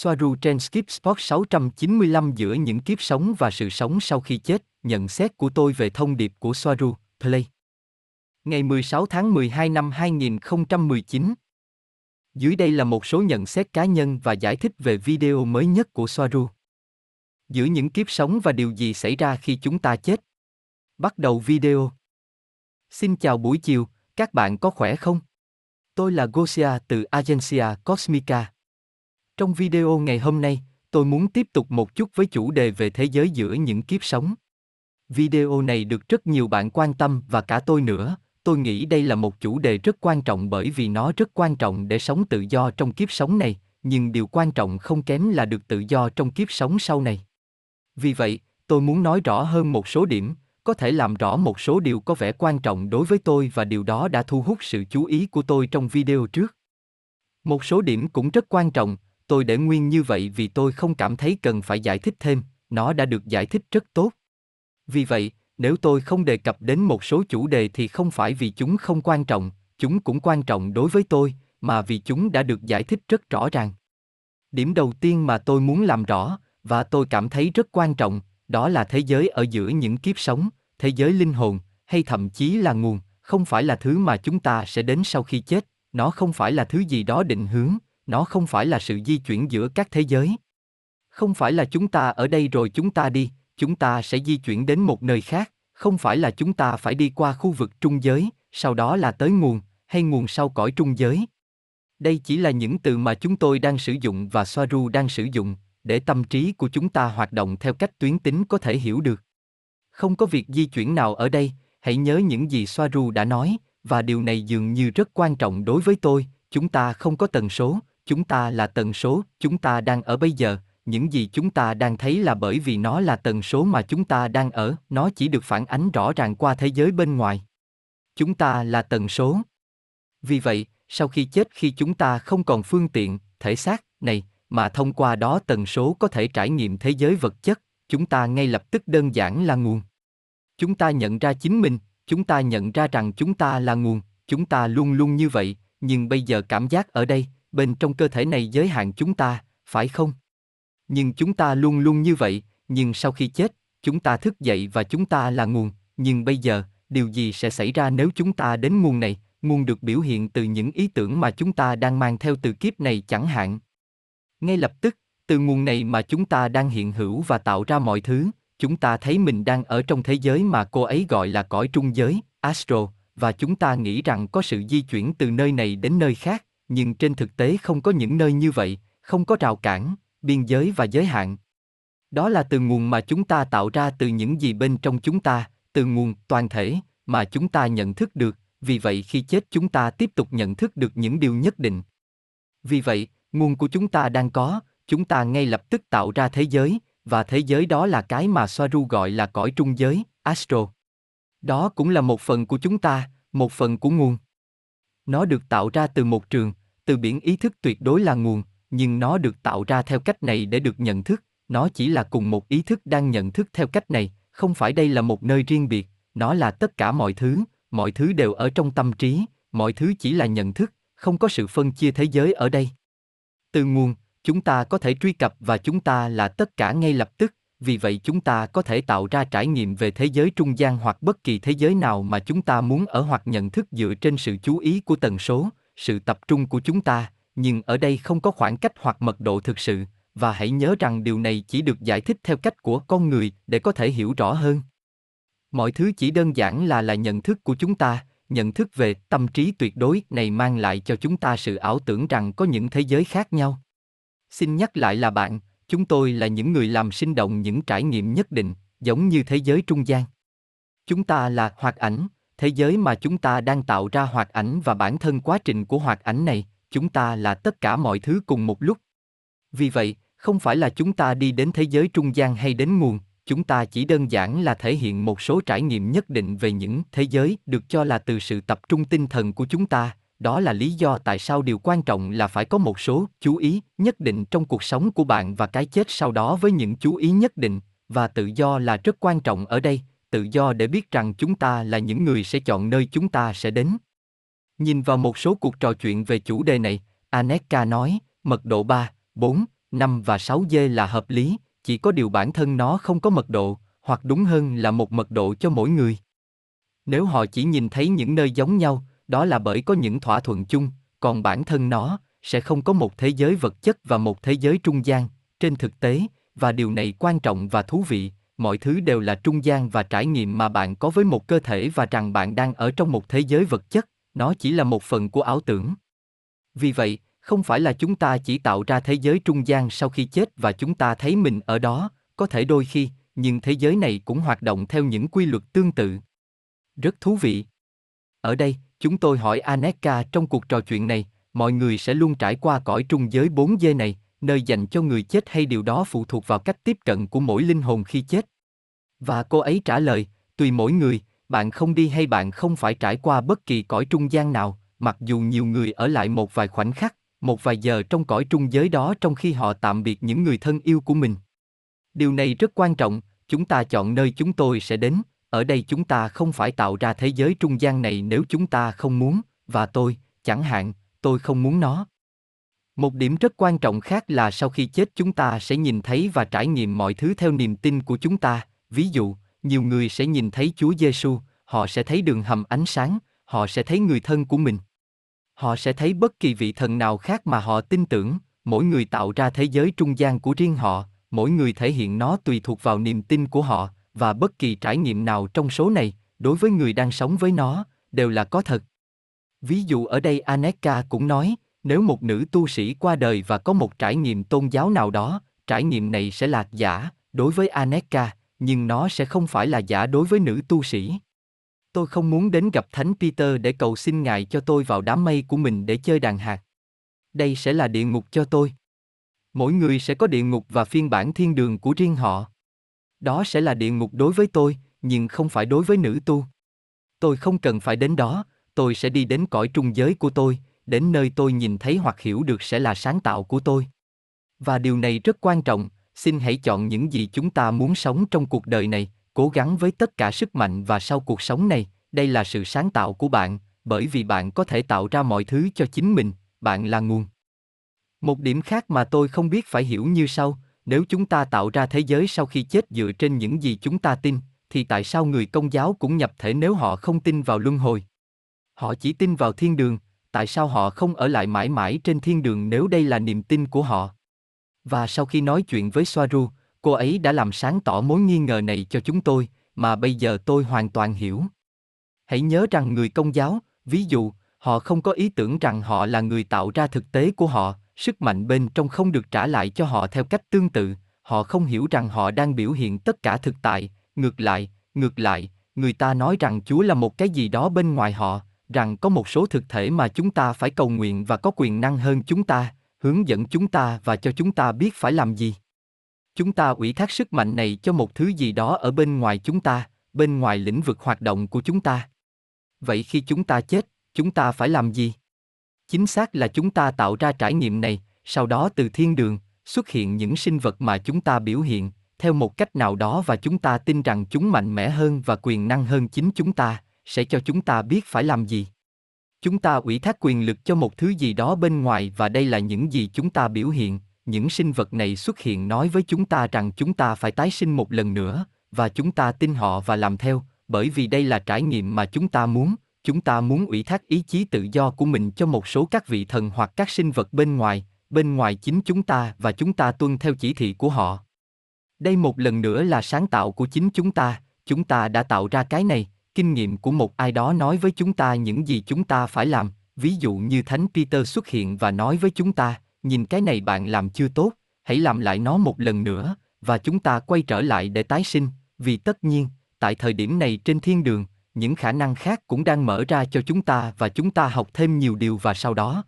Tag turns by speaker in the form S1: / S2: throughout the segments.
S1: Soaru trên Skip Spot 695 giữa những kiếp sống và sự sống sau khi chết, nhận xét của tôi về thông điệp của Soaru, Play. Ngày 16 tháng 12 năm 2019. Dưới đây là một số nhận xét cá nhân và giải thích về video mới nhất của Soaru. Giữa những kiếp sống và điều gì xảy ra khi chúng ta chết. Bắt đầu video. Xin chào buổi chiều, các bạn có khỏe không? Tôi là Gosia từ Agencia Cosmica. Trong video ngày hôm nay, tôi muốn tiếp tục một chút với chủ đề về thế giới giữa những kiếp sống. Video này được rất nhiều bạn quan tâm và cả tôi nữa. Tôi nghĩ đây là một chủ đề rất quan trọng bởi vì nó rất quan trọng để sống tự do trong kiếp sống này, nhưng điều quan trọng không kém là được tự do trong kiếp sống sau này. Vì vậy, tôi muốn nói rõ hơn một số điểm, có thể làm rõ một số điều có vẻ quan trọng đối với tôi và điều đó đã thu hút sự chú ý của tôi trong video trước. Một số điểm cũng rất quan trọng, tôi để nguyên như vậy vì tôi không cảm thấy cần phải giải thích thêm, nó đã được giải thích rất tốt. Vì vậy, nếu tôi không đề cập đến một số chủ đề thì không phải vì chúng không quan trọng, chúng cũng quan trọng đối với tôi, mà vì chúng đã được giải thích rất rõ ràng. Điểm đầu tiên mà tôi muốn làm rõ, và tôi cảm thấy rất quan trọng, đó là thế giới ở giữa những kiếp sống, thế giới linh hồn, hay thậm chí là nguồn, không phải là thứ mà chúng ta sẽ đến sau khi chết, nó không phải là thứ gì đó định hướng, nó không phải là sự di chuyển giữa các thế giới. Không phải là chúng ta ở đây rồi chúng ta đi, chúng ta sẽ di chuyển đến một nơi khác, không phải là chúng ta phải đi qua khu vực trung giới, sau đó là tới nguồn, hay nguồn sau cõi trung giới. Đây chỉ là những từ mà chúng tôi đang sử dụng và Soaru đang sử dụng, để tâm trí của chúng ta hoạt động theo cách tuyến tính có thể hiểu được. Không có việc di chuyển nào ở đây, hãy nhớ những gì Soaru đã nói, và điều này dường như rất quan trọng đối với tôi, chúng ta không có tần số, chúng ta là tần số, chúng ta đang ở bây giờ, những gì chúng ta đang thấy là bởi vì nó là tần số mà chúng ta đang ở, nó chỉ được phản ánh rõ ràng qua thế giới bên ngoài. Chúng ta là tần số. Vì vậy, sau khi chết khi chúng ta không còn phương tiện, thể xác này, mà thông qua đó tần số có thể trải nghiệm thế giới vật chất, chúng ta ngay lập tức đơn giản là nguồn. Chúng ta nhận ra chính mình, chúng ta nhận ra rằng chúng ta là nguồn, chúng ta luôn luôn như vậy, nhưng bây giờ cảm giác ở đây, bên trong cơ thể này giới hạn chúng ta, phải không? Nhưng chúng ta luôn luôn như vậy, nhưng sau khi chết, chúng ta thức dậy và chúng ta là nguồn, nhưng bây giờ, điều gì sẽ xảy ra nếu chúng ta đến nguồn này, nguồn được biểu hiện từ những ý tưởng mà chúng ta đang mang theo từ kiếp này chẳng hạn. Ngay lập tức, từ nguồn này mà chúng ta đang hiện hữu và tạo ra mọi thứ, chúng ta thấy mình đang ở trong thế giới mà cô ấy gọi là cõi trung giới, astro, và chúng ta nghĩ rằng có sự di chuyển từ nơi này đến nơi khác, nhưng trên thực tế không có những nơi như vậy, không có rào cản, biên giới và giới hạn. Đó là từ nguồn mà chúng ta tạo ra từ những gì bên trong chúng ta, từ nguồn toàn thể mà chúng ta nhận thức được, vì vậy khi chết chúng ta tiếp tục nhận thức được những điều nhất định. Vì vậy, nguồn của chúng ta đang có, chúng ta ngay lập tức tạo ra thế giới, và thế giới đó là cái mà Soaru gọi là cõi trung giới, Astro. Đó cũng là một phần của chúng ta, một phần của nguồn. Nó được tạo ra từ một trường, từ biển ý thức tuyệt đối là nguồn, nhưng nó được tạo ra theo cách này để được nhận thức, nó chỉ là cùng một ý thức đang nhận thức theo cách này, không phải đây là một nơi riêng biệt, nó là tất cả mọi thứ, mọi thứ đều ở trong tâm trí, mọi thứ chỉ là nhận thức, không có sự phân chia thế giới ở đây. Từ nguồn, chúng ta có thể truy cập và chúng ta là tất cả ngay lập tức, vì vậy chúng ta có thể tạo ra trải nghiệm về thế giới trung gian hoặc bất kỳ thế giới nào mà chúng ta muốn ở hoặc nhận thức dựa trên sự chú ý của tần số, sự tập trung của chúng ta, nhưng ở đây không có khoảng cách hoặc mật độ thực sự, và hãy nhớ rằng điều này chỉ được giải thích theo cách của con người để có thể hiểu rõ hơn. Mọi thứ chỉ đơn giản là là nhận thức của chúng ta, nhận thức về tâm trí tuyệt đối này mang lại cho chúng ta sự ảo tưởng rằng có những thế giới khác nhau. Xin nhắc lại là bạn, chúng tôi là những người làm sinh động những trải nghiệm nhất định, giống như thế giới trung gian. Chúng ta là hoạt ảnh, thế giới mà chúng ta đang tạo ra hoạt ảnh và bản thân quá trình của hoạt ảnh này, chúng ta là tất cả mọi thứ cùng một lúc. Vì vậy, không phải là chúng ta đi đến thế giới trung gian hay đến nguồn, chúng ta chỉ đơn giản là thể hiện một số trải nghiệm nhất định về những thế giới được cho là từ sự tập trung tinh thần của chúng ta, đó là lý do tại sao điều quan trọng là phải có một số chú ý nhất định trong cuộc sống của bạn và cái chết sau đó với những chú ý nhất định và tự do là rất quan trọng ở đây tự do để biết rằng chúng ta là những người sẽ chọn nơi chúng ta sẽ đến nhìn vào một số cuộc trò chuyện về chủ đề này aneka nói mật độ 3, 4, 5 và 6 dê là hợp lý, chỉ có điều bản thân nó không có mật độ, hoặc đúng hơn là một mật độ cho mỗi người. Nếu họ chỉ nhìn thấy những nơi giống nhau, đó là bởi có những thỏa thuận chung, còn bản thân nó sẽ không có một thế giới vật chất và một thế giới trung gian, trên thực tế, và điều này quan trọng và thú vị, mọi thứ đều là trung gian và trải nghiệm mà bạn có với một cơ thể và rằng bạn đang ở trong một thế giới vật chất, nó chỉ là một phần của ảo tưởng. Vì vậy, không phải là chúng ta chỉ tạo ra thế giới trung gian sau khi chết và chúng ta thấy mình ở đó, có thể đôi khi, nhưng thế giới này cũng hoạt động theo những quy luật tương tự. Rất thú vị. Ở đây, chúng tôi hỏi Aneka trong cuộc trò chuyện này, mọi người sẽ luôn trải qua cõi trung giới 4D này, nơi dành cho người chết hay điều đó phụ thuộc vào cách tiếp cận của mỗi linh hồn khi chết. Và cô ấy trả lời, tùy mỗi người, bạn không đi hay bạn không phải trải qua bất kỳ cõi trung gian nào, mặc dù nhiều người ở lại một vài khoảnh khắc, một vài giờ trong cõi trung giới đó trong khi họ tạm biệt những người thân yêu của mình. Điều này rất quan trọng, chúng ta chọn nơi chúng tôi sẽ đến, ở đây chúng ta không phải tạo ra thế giới trung gian này nếu chúng ta không muốn, và tôi, chẳng hạn, tôi không muốn nó. Một điểm rất quan trọng khác là sau khi chết chúng ta sẽ nhìn thấy và trải nghiệm mọi thứ theo niềm tin của chúng ta, ví dụ, nhiều người sẽ nhìn thấy Chúa Giêsu, họ sẽ thấy đường hầm ánh sáng, họ sẽ thấy người thân của mình. Họ sẽ thấy bất kỳ vị thần nào khác mà họ tin tưởng, mỗi người tạo ra thế giới trung gian của riêng họ, mỗi người thể hiện nó tùy thuộc vào niềm tin của họ, và bất kỳ trải nghiệm nào trong số này, đối với người đang sống với nó, đều là có thật. Ví dụ ở đây Aneka cũng nói, nếu một nữ tu sĩ qua đời và có một trải nghiệm tôn giáo nào đó, trải nghiệm này sẽ là giả, đối với Aneka, nhưng nó sẽ không phải là giả đối với nữ tu sĩ. Tôi không muốn đến gặp Thánh Peter để cầu xin Ngài cho tôi vào đám mây của mình để chơi đàn hạt. Đây sẽ là địa ngục cho tôi. Mỗi người sẽ có địa ngục và phiên bản thiên đường của riêng họ. Đó sẽ là địa ngục đối với tôi, nhưng không phải đối với nữ tu. Tôi không cần phải đến đó, tôi sẽ đi đến cõi trung giới của tôi, đến nơi tôi nhìn thấy hoặc hiểu được sẽ là sáng tạo của tôi. Và điều này rất quan trọng, xin hãy chọn những gì chúng ta muốn sống trong cuộc đời này, cố gắng với tất cả sức mạnh và sau cuộc sống này, đây là sự sáng tạo của bạn, bởi vì bạn có thể tạo ra mọi thứ cho chính mình, bạn là nguồn. Một điểm khác mà tôi không biết phải hiểu như sau, nếu chúng ta tạo ra thế giới sau khi chết dựa trên những gì chúng ta tin, thì tại sao người công giáo cũng nhập thể nếu họ không tin vào luân hồi? Họ chỉ tin vào thiên đường, tại sao họ không ở lại mãi mãi trên thiên đường nếu đây là niềm tin của họ? Và sau khi nói chuyện với Soaru, cô ấy đã làm sáng tỏ mối nghi ngờ này cho chúng tôi, mà bây giờ tôi hoàn toàn hiểu. Hãy nhớ rằng người công giáo, ví dụ, họ không có ý tưởng rằng họ là người tạo ra thực tế của họ, sức mạnh bên trong không được trả lại cho họ theo cách tương tự, họ không hiểu rằng họ đang biểu hiện tất cả thực tại, ngược lại, ngược lại, người ta nói rằng Chúa là một cái gì đó bên ngoài họ, rằng có một số thực thể mà chúng ta phải cầu nguyện và có quyền năng hơn chúng ta, hướng dẫn chúng ta và cho chúng ta biết phải làm gì. Chúng ta ủy thác sức mạnh này cho một thứ gì đó ở bên ngoài chúng ta, bên ngoài lĩnh vực hoạt động của chúng ta. Vậy khi chúng ta chết, chúng ta phải làm gì? Chính xác là chúng ta tạo ra trải nghiệm này, sau đó từ thiên đường, xuất hiện những sinh vật mà chúng ta biểu hiện, theo một cách nào đó và chúng ta tin rằng chúng mạnh mẽ hơn và quyền năng hơn chính chúng ta, sẽ cho chúng ta biết phải làm gì. Chúng ta ủy thác quyền lực cho một thứ gì đó bên ngoài và đây là những gì chúng ta biểu hiện, những sinh vật này xuất hiện nói với chúng ta rằng chúng ta phải tái sinh một lần nữa, và chúng ta tin họ và làm theo, bởi vì đây là trải nghiệm mà chúng ta muốn, chúng ta muốn ủy thác ý chí tự do của mình cho một số các vị thần hoặc các sinh vật bên ngoài, bên ngoài chính chúng ta và chúng ta tuân theo chỉ thị của họ. Đây một lần nữa là sáng tạo của chính chúng ta, chúng ta đã tạo ra cái này, kinh nghiệm của một ai đó nói với chúng ta những gì chúng ta phải làm, ví dụ như Thánh Peter xuất hiện và nói với chúng ta, nhìn cái này bạn làm chưa tốt, hãy làm lại nó một lần nữa, và chúng ta quay trở lại để tái sinh, vì tất nhiên, tại thời điểm này trên thiên đường, những khả năng khác cũng đang mở ra cho chúng ta và chúng ta học thêm nhiều điều và sau đó.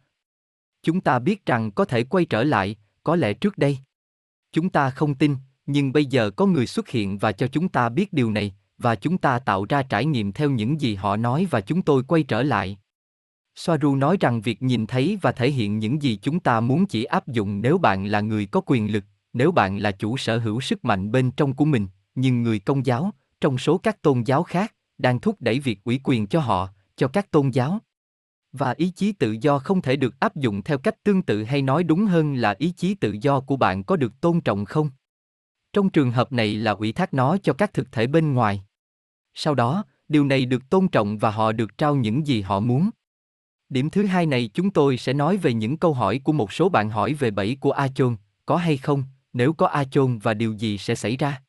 S1: Chúng ta biết rằng có thể quay trở lại, có lẽ trước đây. Chúng ta không tin, nhưng bây giờ có người xuất hiện và cho chúng ta biết điều này, và chúng ta tạo ra trải nghiệm theo những gì họ nói và chúng tôi quay trở lại. Soaru nói rằng việc nhìn thấy và thể hiện những gì chúng ta muốn chỉ áp dụng nếu bạn là người có quyền lực, nếu bạn là chủ sở hữu sức mạnh bên trong của mình, nhưng người công giáo, trong số các tôn giáo khác, đang thúc đẩy việc ủy quyền cho họ, cho các tôn giáo. Và ý chí tự do không thể được áp dụng theo cách tương tự hay nói đúng hơn là ý chí tự do của bạn có được tôn trọng không? Trong trường hợp này là ủy thác nó cho các thực thể bên ngoài. Sau đó, điều này được tôn trọng và họ được trao những gì họ muốn. Điểm thứ hai này chúng tôi sẽ nói về những câu hỏi của một số bạn hỏi về bẫy của A Chôn, có hay không, nếu có A Chôn và điều gì sẽ xảy ra.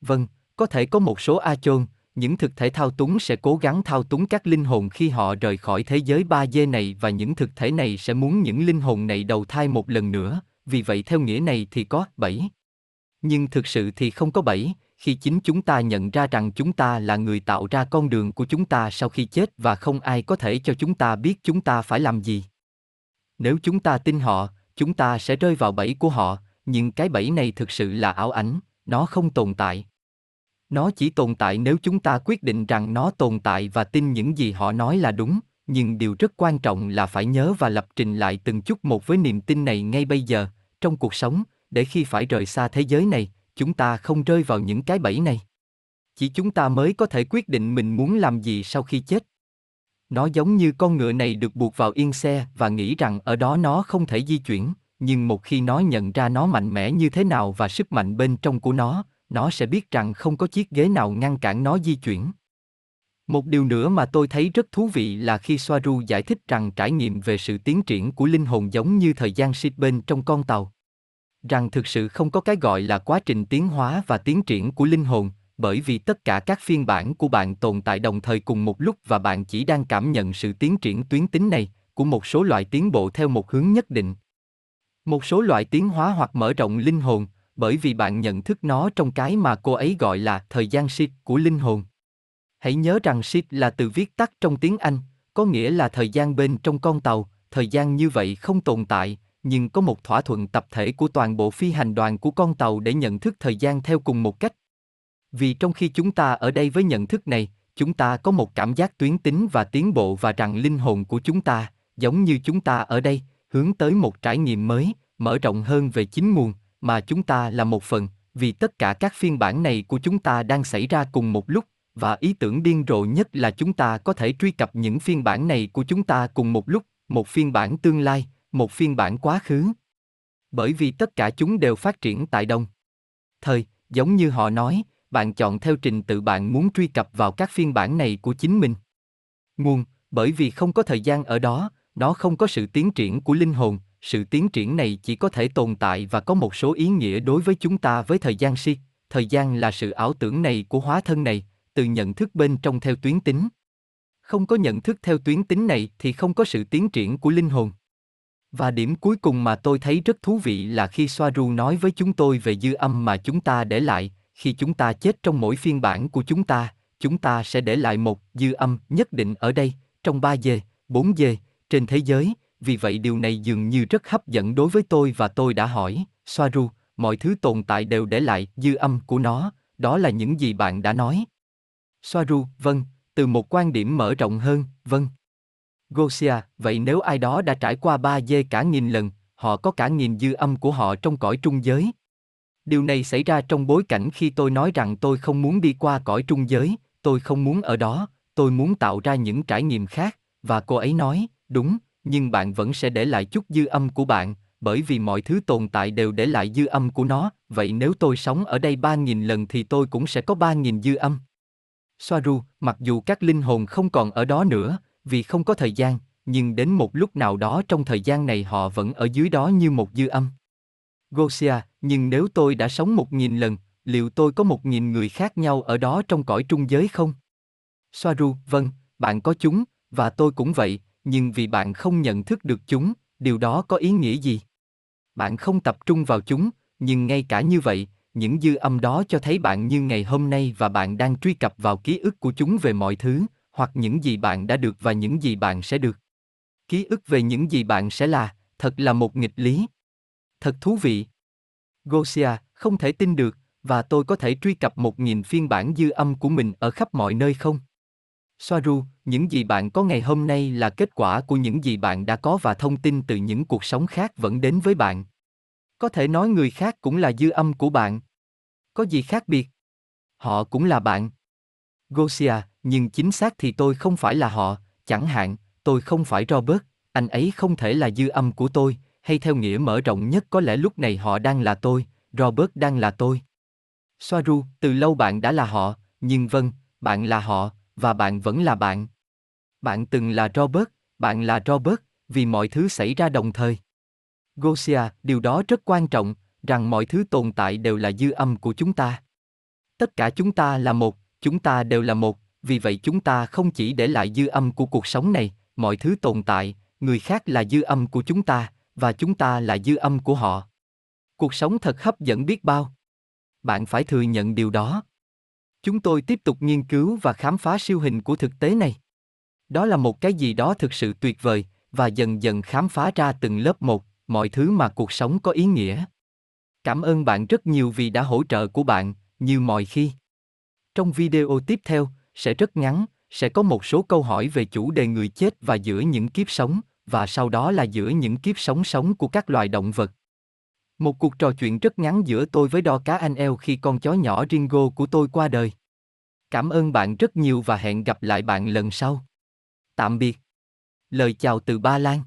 S1: Vâng, có thể có một số A Chôn, những thực thể thao túng sẽ cố gắng thao túng các linh hồn khi họ rời khỏi thế giới 3D này và những thực thể này sẽ muốn những linh hồn này đầu thai một lần nữa, vì vậy theo nghĩa này thì có bẫy. Nhưng thực sự thì không có bẫy, khi chính chúng ta nhận ra rằng chúng ta là người tạo ra con đường của chúng ta sau khi chết và không ai có thể cho chúng ta biết chúng ta phải làm gì. Nếu chúng ta tin họ, chúng ta sẽ rơi vào bẫy của họ, nhưng cái bẫy này thực sự là ảo ảnh, nó không tồn tại. Nó chỉ tồn tại nếu chúng ta quyết định rằng nó tồn tại và tin những gì họ nói là đúng, nhưng điều rất quan trọng là phải nhớ và lập trình lại từng chút một với niềm tin này ngay bây giờ, trong cuộc sống, để khi phải rời xa thế giới này, chúng ta không rơi vào những cái bẫy này. Chỉ chúng ta mới có thể quyết định mình muốn làm gì sau khi chết. Nó giống như con ngựa này được buộc vào yên xe và nghĩ rằng ở đó nó không thể di chuyển, nhưng một khi nó nhận ra nó mạnh mẽ như thế nào và sức mạnh bên trong của nó, nó sẽ biết rằng không có chiếc ghế nào ngăn cản nó di chuyển. Một điều nữa mà tôi thấy rất thú vị là khi Soaru giải thích rằng trải nghiệm về sự tiến triển của linh hồn giống như thời gian ship bên trong con tàu rằng thực sự không có cái gọi là quá trình tiến hóa và tiến triển của linh hồn, bởi vì tất cả các phiên bản của bạn tồn tại đồng thời cùng một lúc và bạn chỉ đang cảm nhận sự tiến triển tuyến tính này của một số loại tiến bộ theo một hướng nhất định. Một số loại tiến hóa hoặc mở rộng linh hồn, bởi vì bạn nhận thức nó trong cái mà cô ấy gọi là thời gian shift của linh hồn. Hãy nhớ rằng shift là từ viết tắt trong tiếng anh, có nghĩa là thời gian bên trong con tàu, thời gian như vậy không tồn tại nhưng có một thỏa thuận tập thể của toàn bộ phi hành đoàn của con tàu để nhận thức thời gian theo cùng một cách. Vì trong khi chúng ta ở đây với nhận thức này, chúng ta có một cảm giác tuyến tính và tiến bộ và rằng linh hồn của chúng ta, giống như chúng ta ở đây, hướng tới một trải nghiệm mới, mở rộng hơn về chính nguồn, mà chúng ta là một phần, vì tất cả các phiên bản này của chúng ta đang xảy ra cùng một lúc, và ý tưởng điên rồ nhất là chúng ta có thể truy cập những phiên bản này của chúng ta cùng một lúc, một phiên bản tương lai, một phiên bản quá khứ. Bởi vì tất cả chúng đều phát triển tại đông. Thời, giống như họ nói, bạn chọn theo trình tự bạn muốn truy cập vào các phiên bản này của chính mình. Nguồn, bởi vì không có thời gian ở đó, nó không có sự tiến triển của linh hồn, sự tiến triển này chỉ có thể tồn tại và có một số ý nghĩa đối với chúng ta với thời gian si. Thời gian là sự ảo tưởng này của hóa thân này, từ nhận thức bên trong theo tuyến tính. Không có nhận thức theo tuyến tính này thì không có sự tiến triển của linh hồn. Và điểm cuối cùng mà tôi thấy rất thú vị là khi Soaru nói với chúng tôi về dư âm mà chúng ta để lại, khi chúng ta chết trong mỗi phiên bản của chúng ta, chúng ta sẽ để lại một dư âm nhất định ở đây, trong 3 dê, 4 dê, trên thế giới, vì vậy điều này dường như rất hấp dẫn đối với tôi và tôi đã hỏi, Soaru, mọi thứ tồn tại đều để lại dư âm của nó, đó là những gì bạn đã nói. Soaru, vâng, từ một quan điểm mở rộng hơn, vâng. Gosia, vậy nếu ai đó đã trải qua ba dê cả nghìn lần, họ có cả nghìn dư âm của họ trong cõi trung giới. Điều này xảy ra trong bối cảnh khi tôi nói rằng tôi không muốn đi qua cõi trung giới, tôi không muốn ở đó, tôi muốn tạo ra những trải nghiệm khác, và cô ấy nói, đúng, nhưng bạn vẫn sẽ để lại chút dư âm của bạn, bởi vì mọi thứ tồn tại đều để lại dư âm của nó, vậy nếu tôi sống ở đây ba nghìn lần thì tôi cũng sẽ có ba nghìn dư âm. Soaru, mặc dù các linh hồn không còn ở đó nữa, vì không có thời gian, nhưng đến một lúc nào đó trong thời gian này họ vẫn ở dưới đó như một dư âm. Gosia, nhưng nếu tôi đã sống một nghìn lần, liệu tôi có một nghìn người khác nhau ở đó trong cõi trung giới không? Soaru, vâng, bạn có chúng, và tôi cũng vậy, nhưng vì bạn không nhận thức được chúng, điều đó có ý nghĩa gì? Bạn không tập trung vào chúng, nhưng ngay cả như vậy, những dư âm đó cho thấy bạn như ngày hôm nay và bạn đang truy cập vào ký ức của chúng về mọi thứ, hoặc những gì bạn đã được và những gì bạn sẽ được. Ký ức về những gì bạn sẽ là, thật là một nghịch lý. Thật thú vị. Gosia, không thể tin được, và tôi có thể truy cập một nghìn phiên bản dư âm của mình ở khắp mọi nơi không? Soaru, những gì bạn có ngày hôm nay là kết quả của những gì bạn đã có và thông tin từ những cuộc sống khác vẫn đến với bạn. Có thể nói người khác cũng là dư âm của bạn. Có gì khác biệt? Họ cũng là bạn. Gosia, nhưng chính xác thì tôi không phải là họ, chẳng hạn, tôi không phải Robert, anh ấy không thể là dư âm của tôi, hay theo nghĩa mở rộng nhất có lẽ lúc này họ đang là tôi, Robert đang là tôi. Soaru, từ lâu bạn đã là họ, nhưng vâng, bạn là họ, và bạn vẫn là bạn. Bạn từng là Robert, bạn là Robert, vì mọi thứ xảy ra đồng thời. Gosia, điều đó rất quan trọng, rằng mọi thứ tồn tại đều là dư âm của chúng ta. Tất cả chúng ta là một, chúng ta đều là một, vì vậy chúng ta không chỉ để lại dư âm của cuộc sống này, mọi thứ tồn tại, người khác là dư âm của chúng ta, và chúng ta là dư âm của họ. Cuộc sống thật hấp dẫn biết bao. Bạn phải thừa nhận điều đó. Chúng tôi tiếp tục nghiên cứu và khám phá siêu hình của thực tế này. Đó là một cái gì đó thực sự tuyệt vời, và dần dần khám phá ra từng lớp một, mọi thứ mà cuộc sống có ý nghĩa. Cảm ơn bạn rất nhiều vì đã hỗ trợ của bạn, như mọi khi. Trong video tiếp theo, sẽ rất ngắn, sẽ có một số câu hỏi về chủ đề người chết và giữa những kiếp sống, và sau đó là giữa những kiếp sống sống của các loài động vật. Một cuộc trò chuyện rất ngắn giữa tôi với đo cá anh eo khi con chó nhỏ Ringo của tôi qua đời. Cảm ơn bạn rất nhiều và hẹn gặp lại bạn lần sau. Tạm biệt. Lời chào từ Ba Lan.